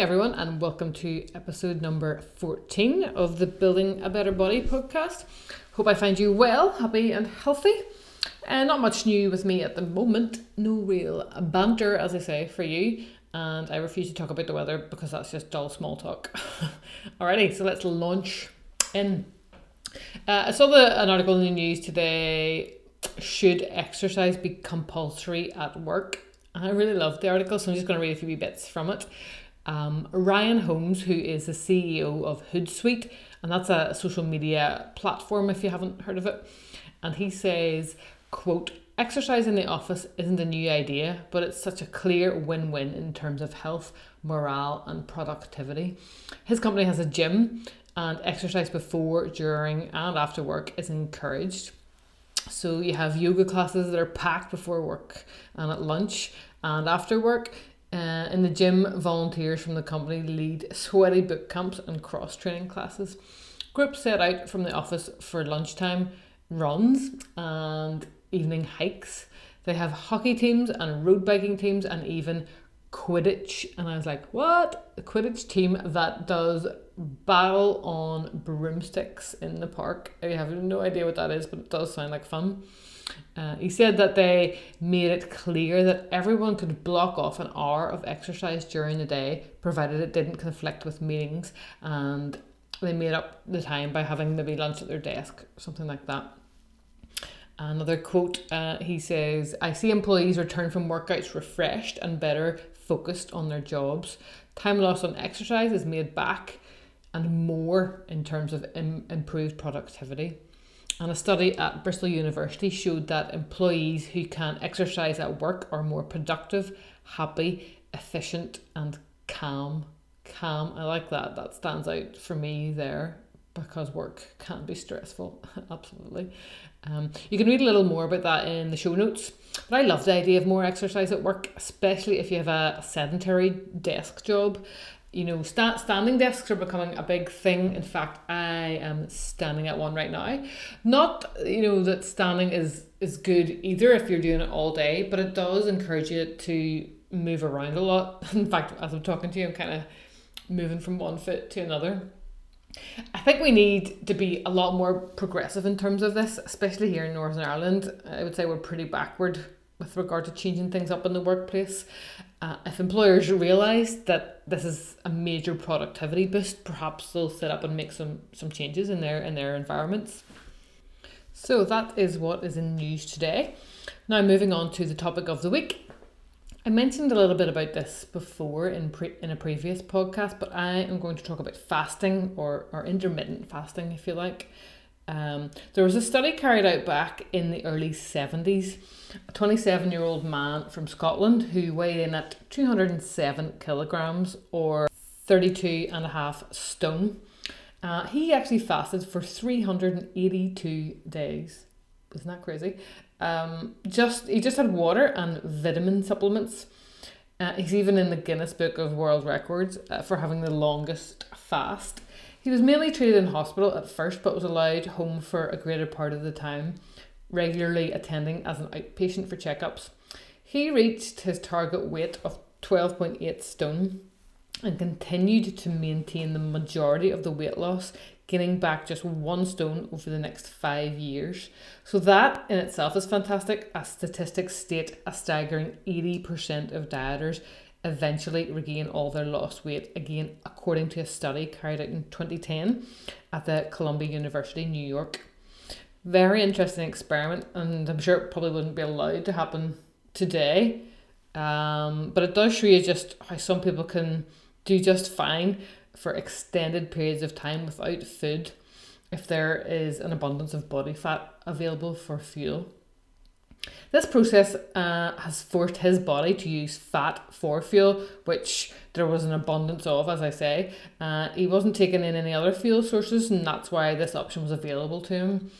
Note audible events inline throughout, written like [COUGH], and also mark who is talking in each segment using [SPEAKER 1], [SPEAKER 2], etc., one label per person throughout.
[SPEAKER 1] everyone, and welcome to episode number 14 of the Building a Better Body podcast. Hope I find you well, happy, and healthy. And not much new with me at the moment, no real banter, as I say, for you. And I refuse to talk about the weather because that's just dull small talk. [LAUGHS] Alrighty, so let's launch in. Uh, I saw the, an article in the news today Should exercise be compulsory at work? I really loved the article, so I'm just going to read a few bits from it um, Ryan Holmes, who is the CEO of Hootsuite, and that's a social media platform if you haven't heard of it. And he says, quote, exercise in the office isn't a new idea, but it's such a clear win-win in terms of health, morale, and productivity. His company has a gym and exercise before, during, and after work is encouraged. So you have yoga classes that are packed before work and at lunch and after work. Uh, in the gym, volunteers from the company lead sweaty boot camps and cross training classes. Groups set out from the office for lunchtime runs and evening hikes. They have hockey teams and road biking teams and even Quidditch. And I was like, what? A Quidditch team that does battle on broomsticks in the park. I have no idea what that is, but it does sound like fun. Uh, he said that they made it clear that everyone could block off an hour of exercise during the day, provided it didn't conflict with meetings, and they made up the time by having maybe lunch at their desk, something like that. Another quote uh, he says, I see employees return from workouts refreshed and better focused on their jobs. Time lost on exercise is made back and more in terms of Im- improved productivity. And a study at Bristol University showed that employees who can exercise at work are more productive, happy, efficient, and calm. Calm, I like that. That stands out for me there because work can be stressful. [LAUGHS] Absolutely. Um, you can read a little more about that in the show notes. But I love the idea of more exercise at work, especially if you have a sedentary desk job you know, sta- standing desks are becoming a big thing. In fact, I am standing at one right now. Not, you know, that standing is is good either if you're doing it all day, but it does encourage you to move around a lot. [LAUGHS] In fact, as I'm talking to you, I'm kind of moving from one foot to another. I think we need to be a lot more progressive in terms of this, especially here in Northern Ireland. I would say we're pretty backward with regard to changing things up in the workplace. Uh, if employers realise that this is a major productivity boost, perhaps they'll set up and make some, some changes in their in their environments. So that is what is in news today. Now moving on to the topic of the week. I mentioned a little bit about this before in pre- in a previous podcast, but I am going to talk about fasting or, or intermittent fasting, if you like. Um, there was a study carried out back in the early 70s. A 27 year old man from Scotland who weighed in at 207 kilograms or 32 and a half stone. Uh, he actually fasted for 382 days. Isn't that crazy? Um, just he just had water and vitamin supplements. Uh, he's even in the Guinness Book of World Records uh, for having the longest fast. He was mainly treated in hospital at first, but was allowed home for a greater part of the time, regularly attending as an outpatient for checkups. He reached his target weight of 12.8 stone and continued to maintain the majority of the weight loss, gaining back just one stone over the next five years. So, that in itself is fantastic. As statistics state, a staggering 80% of dieters eventually regain all their lost weight again according to a study carried out in 2010 at the Columbia University New York. Very interesting experiment and I'm sure it probably wouldn't be allowed to happen today um, but it does show you just how some people can do just fine for extended periods of time without food if there is an abundance of body fat available for fuel this process uh, has forced his body to use fat for fuel, which there was an abundance of, as I say. Uh, he wasn't taking in any other fuel sources, and that's why this option was available to him.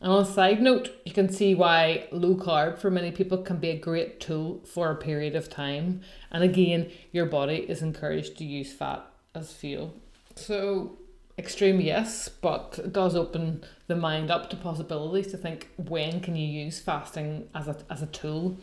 [SPEAKER 1] And on a side note, you can see why low carb for many people can be a great tool for a period of time. And again, your body is encouraged to use fat as fuel. So extreme yes but it does open the mind up to possibilities to think when can you use fasting as a, as a tool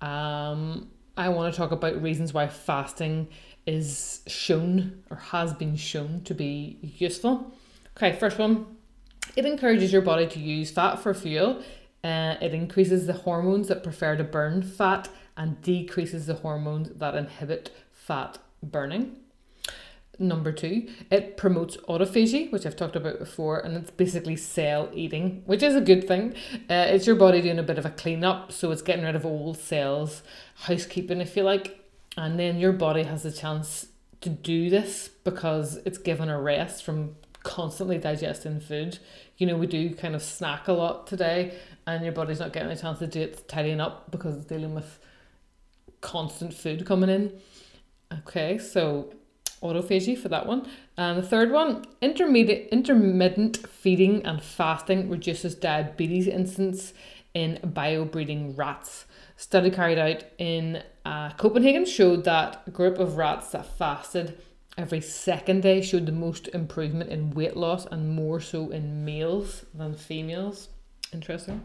[SPEAKER 1] um, i want to talk about reasons why fasting is shown or has been shown to be useful. Okay, first one it encourages your body to use fat for fuel. Uh, it increases the hormones that prefer to burn fat and decreases the hormones that inhibit fat burning. Number two, it promotes autophagy, which I've talked about before, and it's basically cell eating, which is a good thing. Uh, it's your body doing a bit of a cleanup, so it's getting rid of old cells, housekeeping, if you like, and then your body has a chance to do this because it's given a rest from constantly digesting food. You know, we do kind of snack a lot today, and your body's not getting a chance to do it tidying up because it's dealing with constant food coming in. Okay, so autophagy for that one. And the third one, intermediate intermittent feeding and fasting reduces diabetes incidence in biobreeding rats. Study carried out in uh, Copenhagen showed that a group of rats that fasted every second day showed the most improvement in weight loss and more so in males than females. Interesting.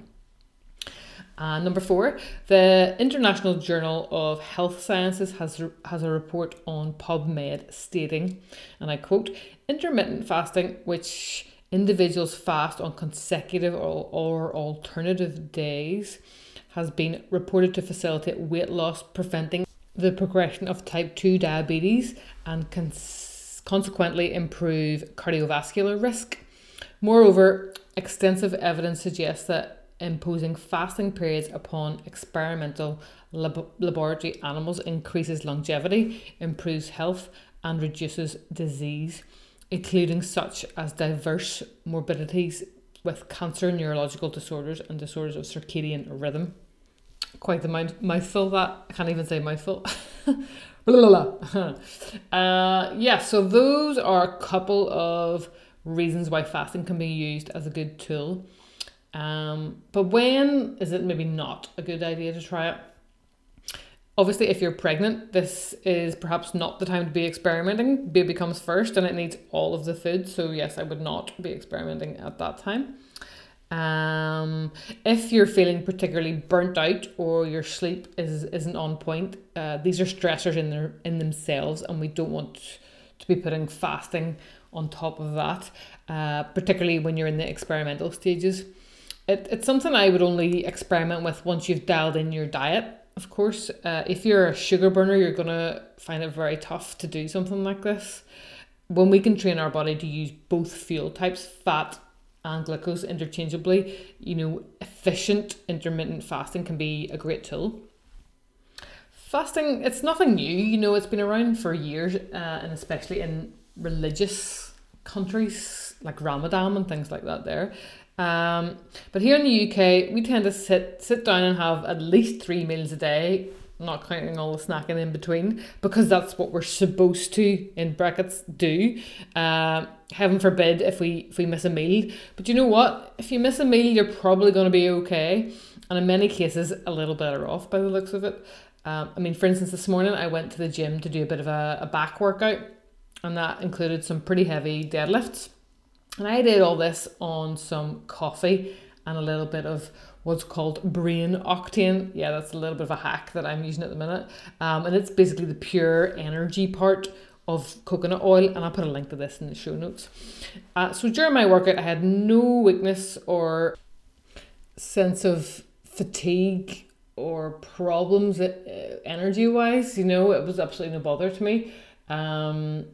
[SPEAKER 1] Uh, number four, the International Journal of Health Sciences has, has a report on PubMed stating, and I quote, intermittent fasting, which individuals fast on consecutive or, or alternative days, has been reported to facilitate weight loss, preventing the progression of type 2 diabetes and cons- consequently improve cardiovascular risk. Moreover, extensive evidence suggests that imposing fasting periods upon experimental lab- laboratory animals increases longevity, improves health, and reduces disease, including such as diverse morbidities with cancer, neurological disorders, and disorders of circadian rhythm. Quite the mouth- mouthful that. I can't even say mouthful. [LAUGHS] [LAUGHS] uh, yeah, so those are a couple of reasons why fasting can be used as a good tool. Um, but when is it maybe not a good idea to try it? Obviously, if you're pregnant, this is perhaps not the time to be experimenting. Baby comes first and it needs all of the food. So, yes, I would not be experimenting at that time. Um, if you're feeling particularly burnt out or your sleep is isn't on point, uh, these are stressors in their in themselves, and we don't want to be putting fasting on top of that. Uh, particularly when you're in the experimental stages. It, it's something I would only experiment with once you've dialed in your diet. Of course, uh, if you're a sugar burner, you're gonna find it very tough to do something like this. When we can train our body to use both fuel types, fat and glucose interchangeably, you know, efficient intermittent fasting can be a great tool. Fasting, it's nothing new, you know, it's been around for years, uh, and especially in religious countries like Ramadan and things like that there. Um, but here in the UK, we tend to sit sit down and have at least three meals a day, not counting all the snacking in between, because that's what we're supposed to in brackets do. Uh, heaven forbid if we if we miss a meal. But you know what? If you miss a meal, you're probably going to be okay, and in many cases, a little better off by the looks of it. Um, I mean, for instance, this morning I went to the gym to do a bit of a, a back workout, and that included some pretty heavy deadlifts. And I did all this on some coffee and a little bit of what's called brain octane. Yeah, that's a little bit of a hack that I'm using at the minute. Um, and it's basically the pure energy part of coconut oil, and I'll put a link to this in the show notes. Uh, so during my workout, I had no weakness or sense of fatigue or problems uh, energy wise. You know, it was absolutely no bother to me. Um,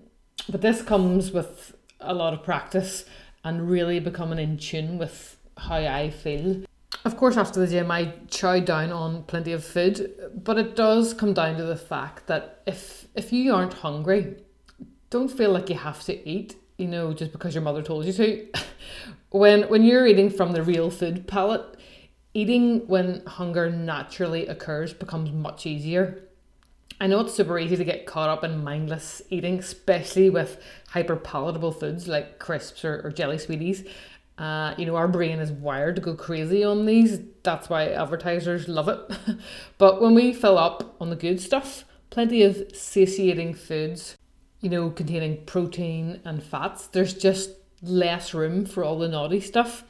[SPEAKER 1] but this comes with a lot of practice and really becoming in tune with how I feel. Of course, after the gym, I chow down on plenty of food, but it does come down to the fact that if if you aren't hungry, don't feel like you have to eat. You know, just because your mother told you to. [LAUGHS] when when you're eating from the real food palette, eating when hunger naturally occurs becomes much easier. I know it's super easy to get caught up in mindless eating, especially with hyper palatable foods like crisps or, or jelly sweeties. Uh, you know, our brain is wired to go crazy on these. That's why advertisers love it. [LAUGHS] but when we fill up on the good stuff, plenty of satiating foods, you know, containing protein and fats, there's just less room for all the naughty stuff.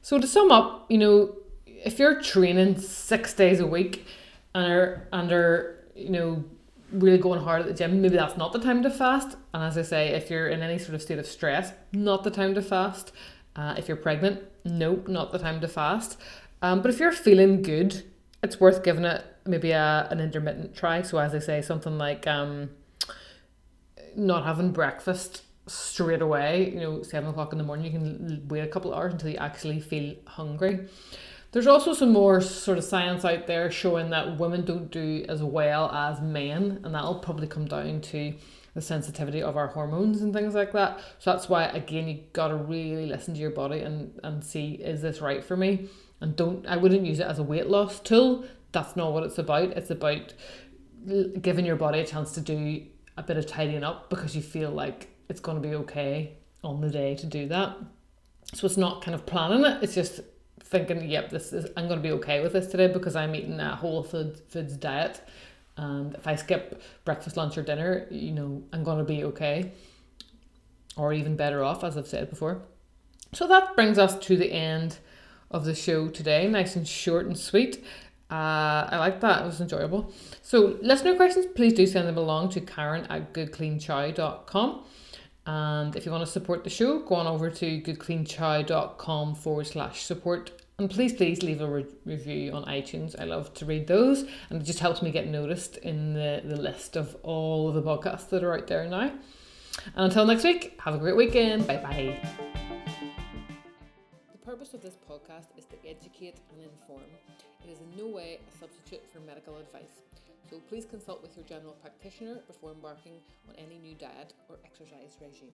[SPEAKER 1] So to sum up, you know, if you're training six days a week and are, and are you know, really going hard at the gym, maybe that's not the time to fast. And as I say, if you're in any sort of state of stress, not the time to fast. Uh, if you're pregnant, nope, not the time to fast. Um, but if you're feeling good, it's worth giving it maybe a, an intermittent try. So as I say, something like um, not having breakfast straight away, you know, seven o'clock in the morning, you can wait a couple hours until you actually feel hungry. There's also some more sort of science out there showing that women don't do as well as men, and that'll probably come down to the sensitivity of our hormones and things like that. So that's why again you gotta really listen to your body and, and see is this right for me? And don't I wouldn't use it as a weight loss tool. That's not what it's about. It's about giving your body a chance to do a bit of tidying up because you feel like it's gonna be okay on the day to do that. So it's not kind of planning it, it's just thinking, yep, this is I'm gonna be okay with this today because I'm eating a whole food foods diet. And if I skip breakfast, lunch, or dinner, you know, I'm gonna be okay. Or even better off, as I've said before. So that brings us to the end of the show today. Nice and short and sweet. Uh, I like that. It was enjoyable. So, listener questions, please do send them along to Karen at goodcleanchow.com. And if you want to support the show, go on over to goodcleanchow.com forward slash support and please, please leave a re- review on iTunes. I love to read those, and it just helps me get noticed in the, the list of all of the podcasts that are out there now. And until next week, have a great weekend. Bye bye. The purpose of this podcast is to educate and inform. It is in no way a substitute for medical advice. So please consult with your general practitioner before embarking on any new diet or exercise regime.